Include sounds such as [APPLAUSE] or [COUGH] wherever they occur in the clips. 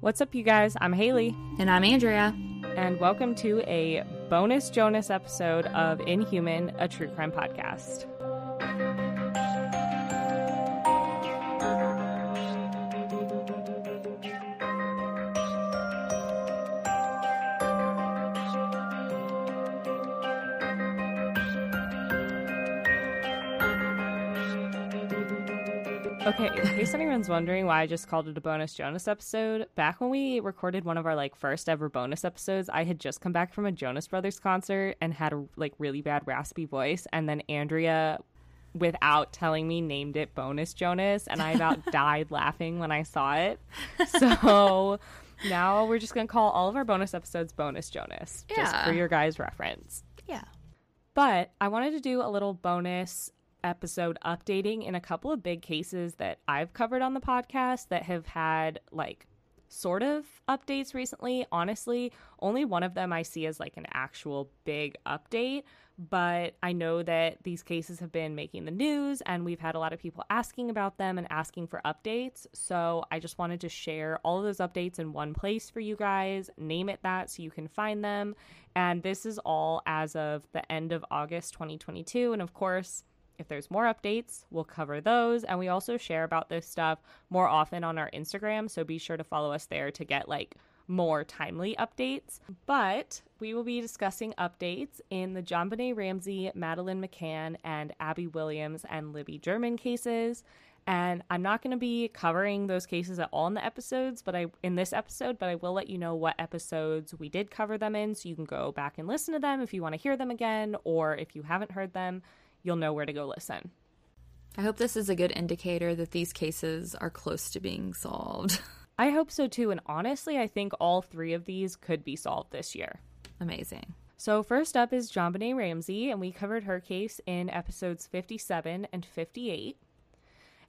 What's up, you guys? I'm Haley. And I'm Andrea. And welcome to a bonus Jonas episode of Inhuman, a true crime podcast. Case anyone's wondering why I just called it a bonus Jonas episode, back when we recorded one of our like first ever bonus episodes, I had just come back from a Jonas Brothers concert and had a like really bad raspy voice, and then Andrea without telling me named it bonus Jonas and I about [LAUGHS] died laughing when I saw it. So now we're just going to call all of our bonus episodes bonus Jonas just for your guys reference. Yeah. But I wanted to do a little bonus episode updating in a couple of big cases that I've covered on the podcast that have had like sort of updates recently. Honestly, only one of them I see as like an actual big update, but I know that these cases have been making the news and we've had a lot of people asking about them and asking for updates. So I just wanted to share all of those updates in one place for you guys, name it that so you can find them. And this is all as of the end of August 2022. And of course, if there's more updates, we'll cover those. And we also share about this stuff more often on our Instagram. So be sure to follow us there to get like more timely updates. But we will be discussing updates in the JonBenét Ramsey, Madeleine McCann, and Abby Williams and Libby German cases. And I'm not going to be covering those cases at all in the episodes, but I in this episode, but I will let you know what episodes we did cover them in so you can go back and listen to them if you want to hear them again or if you haven't heard them, you'll know where to go listen. I hope this is a good indicator that these cases are close to being solved. [LAUGHS] I hope so too, and honestly, I think all 3 of these could be solved this year. Amazing. So, first up is JonBenét Ramsey, and we covered her case in episodes 57 and 58.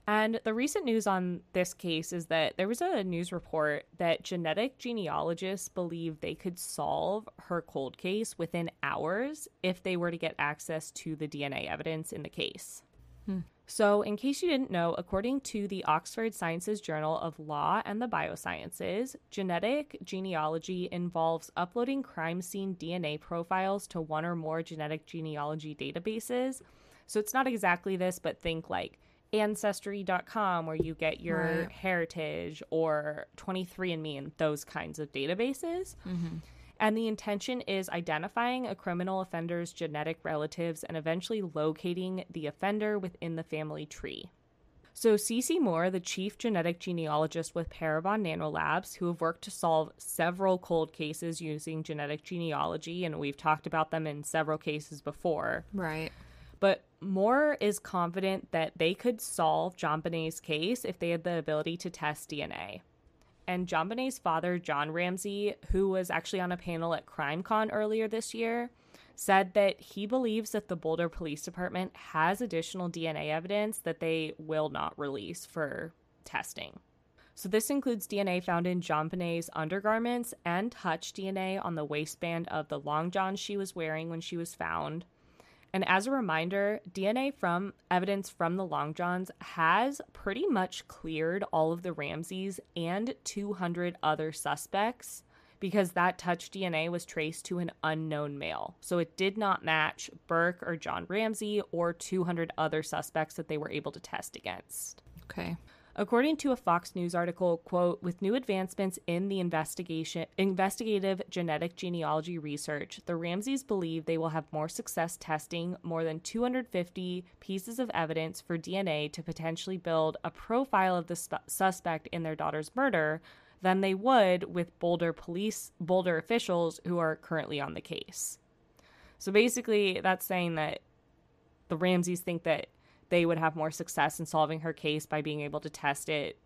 And the recent news on this case is that there was a news report that genetic genealogists believe they could solve her cold case within hours if they were to get access to the DNA evidence in the case. Hmm. So, in case you didn't know, according to the Oxford Sciences Journal of Law and the Biosciences, genetic genealogy involves uploading crime scene DNA profiles to one or more genetic genealogy databases. So, it's not exactly this, but think like Ancestry.com, where you get your Right. heritage, or 23andMe, and those kinds of databases. Mm-hmm. And the intention is identifying a criminal offender's genetic relatives and eventually locating the offender within the family tree. So, Cece Moore, the chief genetic genealogist with Parabon Nanolabs, who have worked to solve several cold cases using genetic genealogy, and we've talked about them in several cases before, Right. But Moore is confident that they could solve JonBenét's case if they had the ability to test DNA. And JonBenét's father, John Ramsey, who was actually on a panel at CrimeCon earlier this year, said that he believes that the Boulder Police Department has additional DNA evidence that they will not release for testing. So this includes DNA found in John Benet's undergarments and touch DNA on the waistband of the long john she was wearing when she was found. And as a reminder, DNA from evidence from the Long Johns has pretty much cleared all of the Ramseys and 200 other suspects because that touch DNA was traced to an unknown male. So it did not match Burke or John Ramsey or 200 other suspects that they were able to test against. Okay. According to a Fox News article, quote, with new advancements in the investigation investigative genetic genealogy research, the Ramseys believe they will have more success testing more than 250 pieces of evidence for DNA to potentially build a profile of the sp- suspect in their daughter's murder than they would with Boulder police Boulder officials who are currently on the case. So basically, that's saying that the Ramseys think that they would have more success in solving her case by being able to test it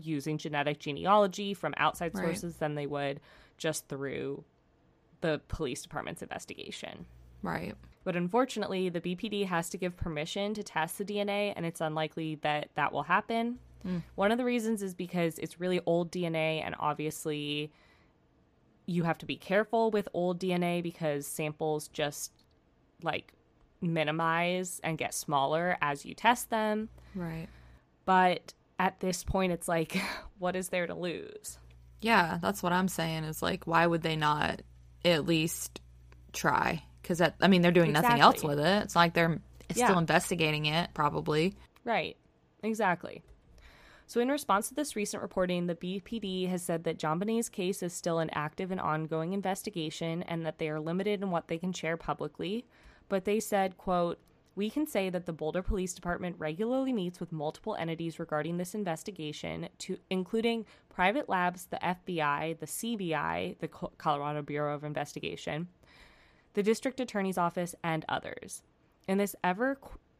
using genetic genealogy from outside Right. sources than they would just through the police department's investigation. Right. But unfortunately, the BPD has to give permission to test the DNA, and it's unlikely that that will happen. Mm. One of the reasons is because it's really old DNA, and obviously, you have to be careful with old DNA because samples just like minimize and get smaller as you test them. Right. But at this point, it's like, [LAUGHS] what is there to lose? Yeah, that's what I'm saying is like, why would they not at least try? Because that, I mean, they're doing nothing else with it. It's like they're Yeah. still investigating it, probably. Right. Exactly. So, in response to this recent reporting, the BPD has said that JonBenét's case is still an active and ongoing investigation and that they are limited in what they can share publicly. But they said, quote, we can say that the Boulder Police Department regularly meets with multiple entities regarding this investigation, to including private labs, the FBI, the CBI, the Colorado Bureau of Investigation, the district attorney's office, and others. In this ever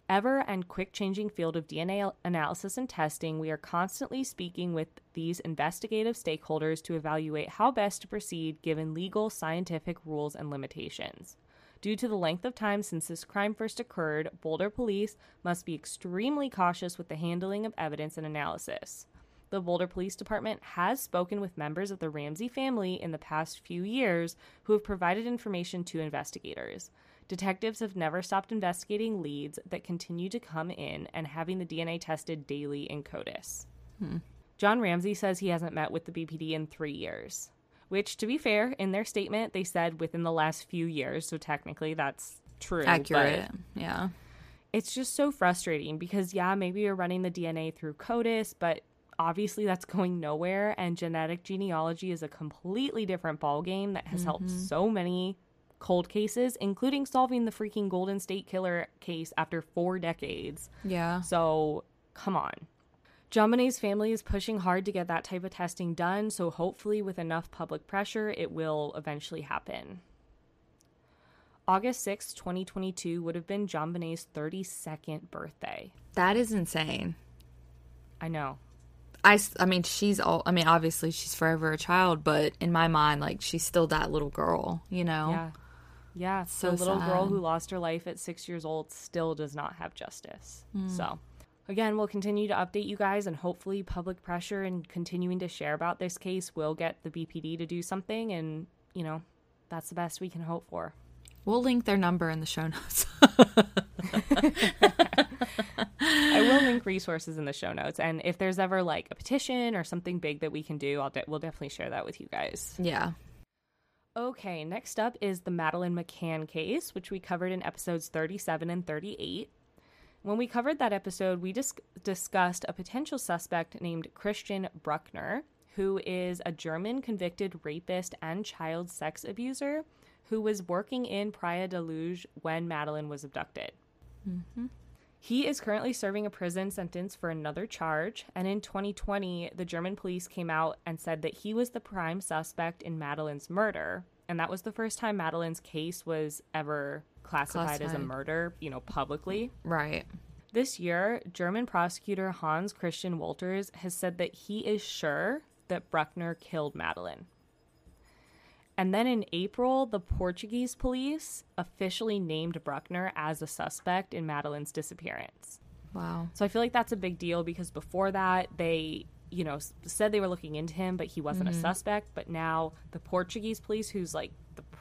ever and quick changing field of DNA analysis and testing, we are constantly speaking with these investigative stakeholders to evaluate how best to proceed given legal, scientific rules and limitations. Due to the length of time since this crime first occurred, Boulder police must be extremely cautious with the handling of evidence and analysis. The Boulder Police Department has spoken with members of the Ramsey family in the past few years who have provided information to investigators. Detectives have never stopped investigating leads that continue to come in and having the DNA tested daily in CODIS. Hmm. John Ramsey says he hasn't met with the BPD in three years, which, to be fair, in their statement, they said within the last few years, so technically that's true. but- Accurate. Yeah. it's just so frustrating because yeah maybe you're running the dna through codis but obviously that's going nowhere and genetic genealogy is a completely different ballgame that has helped mm-hmm. so many cold cases including solving the freaking golden state killer case after four decades Yeah. so come on Bonet's family is pushing hard to get that type of testing done, so hopefully, with enough public pressure, it will eventually happen. August sixth, 2022 would have been John 32nd birthday. That is insane. I know. I, I mean, she's all, I mean, obviously she's forever a child, but in my mind, like, she's still that little girl, you know? Yeah. Yeah. So the little girl who lost her life at six years old still does not have justice. Hmm. So, again, we'll continue to update you guys, and hopefully, public pressure and continuing to share about this case will get the BPD to do something. And, you know, that's the best we can hope for. We'll link their number in the show notes. [LAUGHS] I will link resources in the show notes. And if there's ever like a petition or something big that we can do, I'll de- we'll definitely share that with you guys. yeah. Okay, next up is the Madeleine McCann case, which we covered in episodes 37 and 38. When we covered that episode, we dis- discussed a potential suspect named Christian Bruckner, who is a German convicted rapist and child sex abuser who was working in Praia da Luz when Madeleine was abducted. Mm-hmm. He is currently serving a prison sentence for another charge, and in 2020, the German police came out and said that he was the prime suspect in Madeleine's murder, and that was the first time Madeleine's case was ever classified, as a murder, you know, publicly. Right. This year, German prosecutor Hans Christian Wolters has said that he is sure that Bruckner killed Madeleine. And then in April, the Portuguese police officially named Bruckner as a suspect in Madeleine's disappearance. Wow. So I feel like that's a big deal because before that, they, you know, said they were looking into him, but he wasn't a mm-hmm. suspect. But now the Portuguese police, who's like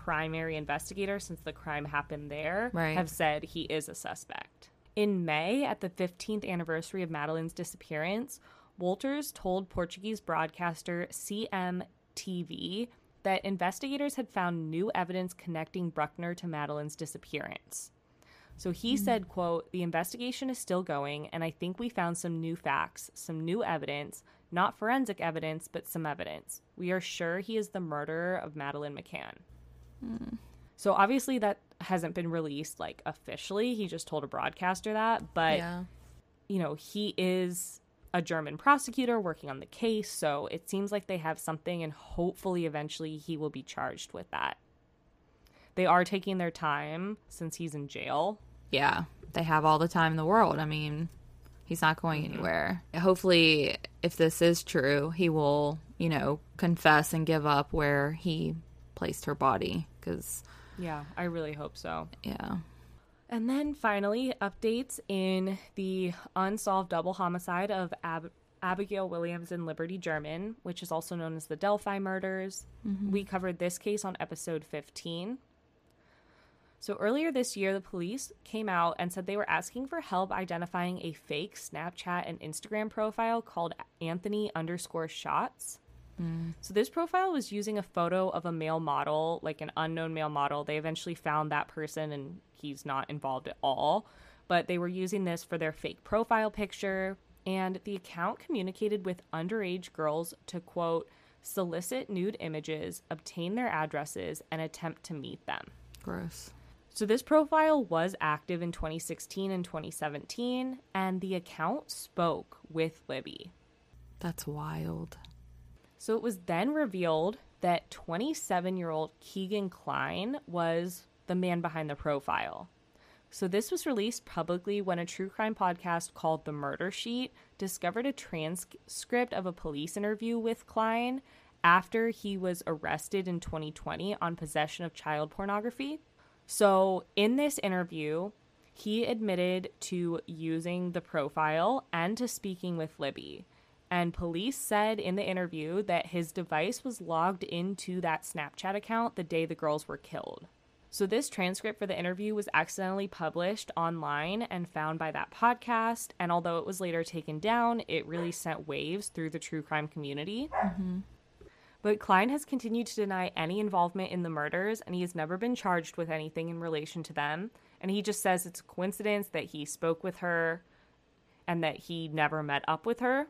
primary investigator since the crime happened there, Right. have said he is a suspect. In May, at the 15th anniversary of Madeleine's disappearance, Wolters told Portuguese broadcaster CMTV that investigators had found new evidence connecting Bruckner to Madeleine's disappearance. So he hmm. said, quote, "The investigation is still going and I think we found some new facts, some new evidence, not forensic evidence, but some evidence. We are sure he is the murderer of Madeleine McCann." So obviously that hasn't been released like officially. He just told a broadcaster that, but yeah. you know, he is a German prosecutor working on the case, so it seems like they have something and hopefully eventually he will be charged with that. They are taking their time since he's in jail. Yeah. They have all the time in the world. I mean, he's not going mm-hmm. anywhere. Hopefully, if this is true, he will, you know, confess and give up where he placed her body. Because, Yeah, I really hope so. yeah. And then finally, updates in the unsolved double homicide of Ab- Abigail Williams and Liberty German, which is also known as the Delphi murders. Mm-hmm. We covered this case on episode 15. So earlier this year, the police came out and said they were asking for help identifying a fake Snapchat and Instagram profile called Anthony underscore shots. Mm. So this profile was using a photo of a male model, like an unknown male model. They eventually found that person and he's not involved at all, but they were using this for their fake profile picture and the account communicated with underage girls to quote solicit nude images, obtain their addresses and attempt to meet them. Gross. So this profile was active in 2016 and 2017 and the account spoke with Libby. That's wild. So it was then revealed that 27 year old Kegan Kline was the man behind the profile. So this was released publicly when a true crime podcast called The Murder Sheet discovered a transcript of a police interview with Kline after he was arrested in 2020 on possession of child pornography. So in this interview, he admitted to using the profile and to speaking with Libby. And police said in the interview that his device was logged into that Snapchat account the day the girls were killed. So, this transcript for the interview was accidentally published online and found by that podcast. And although it was later taken down, it really sent waves through the true crime community. Mm-hmm. But Kline has continued to deny any involvement in the murders, and he has never been charged with anything in relation to them. And he just says it's a coincidence that he spoke with her and that he never met up with her.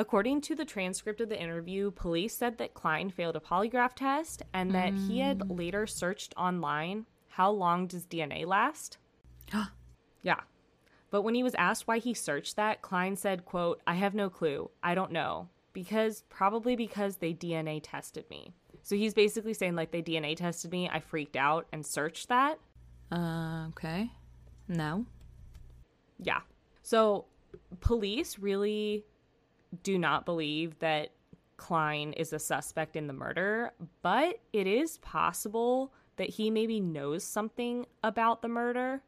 According to the transcript of the interview, police said that Kline failed a polygraph test and that he had later searched online how long does DNA last? [GASPS] yeah. But when he was asked why he searched that, Kline said, quote, I have no clue. I don't know. Because probably because they DNA tested me. So he's basically saying like they DNA tested me, I freaked out and searched that. Uh, okay. No. Yeah. So police really do not believe that Kline is a suspect in the murder, but it is possible that he maybe knows something about the murder.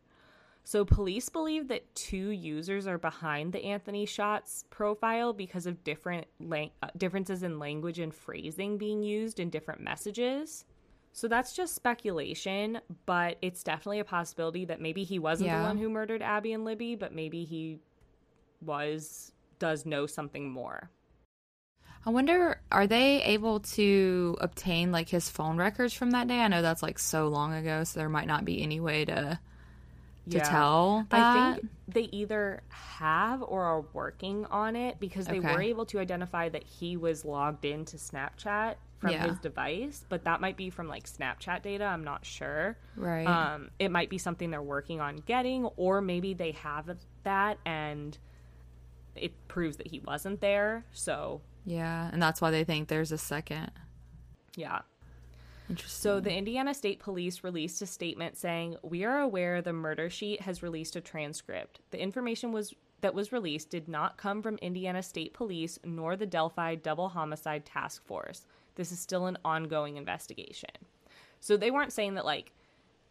So police believe that two users are behind the Anthony Shots profile because of different lang- uh, differences in language and phrasing being used in different messages. So that's just speculation, but it's definitely a possibility that maybe he wasn't Yeah. the one who murdered Abby and Libby, but maybe he was does know something more. I wonder, are they able to obtain like his phone records from that day? I know that's like so long ago, so there might not be any way to to Yeah. tell. That. I think they either have or are working on it because they Okay. were able to identify that he was logged into Snapchat from Yeah. his device, but that might be from like Snapchat data. I'm not sure. right. Um, it might be something they're working on getting, or maybe they have that and it proves that he wasn't there. So, yeah, and that's why they think there's a second. yeah. Interesting. So the Indiana State Police released a statement saying, "We are aware the murder sheet has released a transcript. The information was that was released did not come from Indiana State Police nor the Delphi Double Homicide Task Force. This is still an ongoing investigation." So they weren't saying that like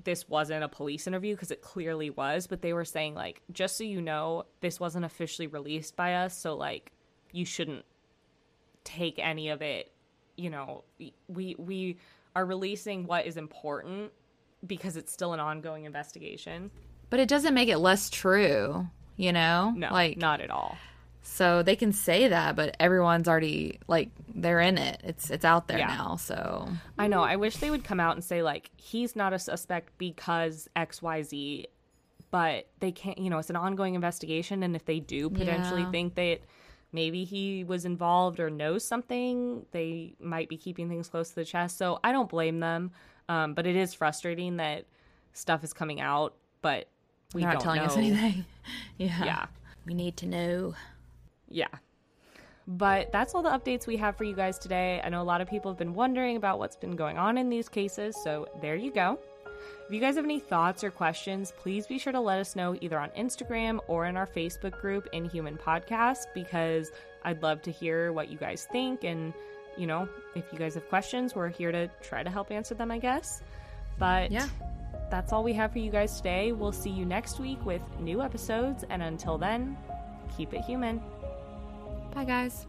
this wasn't a police interview because it clearly was, but they were saying like just so you know, this wasn't officially released by us, so like you shouldn't take any of it you know we we are releasing what is important because it's still an ongoing investigation but it doesn't make it less true, you know? no like not at all so they can say that, but everyone's already like they're in it. It's it's out there Yeah. now. So i know i wish they would come out and say like he's not a suspect because xyz but they can't you know it's an ongoing investigation and if they do potentially Yeah. think that maybe he was involved or knows something they might be keeping things close to the chest so i don't blame them um, but it is frustrating that stuff is coming out but we don't not telling know. us anything. [LAUGHS] yeah. yeah We need to know. Yeah. But that's all the updates we have for you guys today. I know a lot of people have been wondering about what's been going on in these cases, so there you go. If you guys have any thoughts or questions, please be sure to let us know either on Instagram or in our Facebook group, Inhuman Podcast, because I'd love to hear what you guys think. And, you know, if you guys have questions, we're here to try to help answer them, I guess. But Yeah. that's all we have for you guys today. We'll see you next week with new episodes. And until then, keep it human. Bye guys.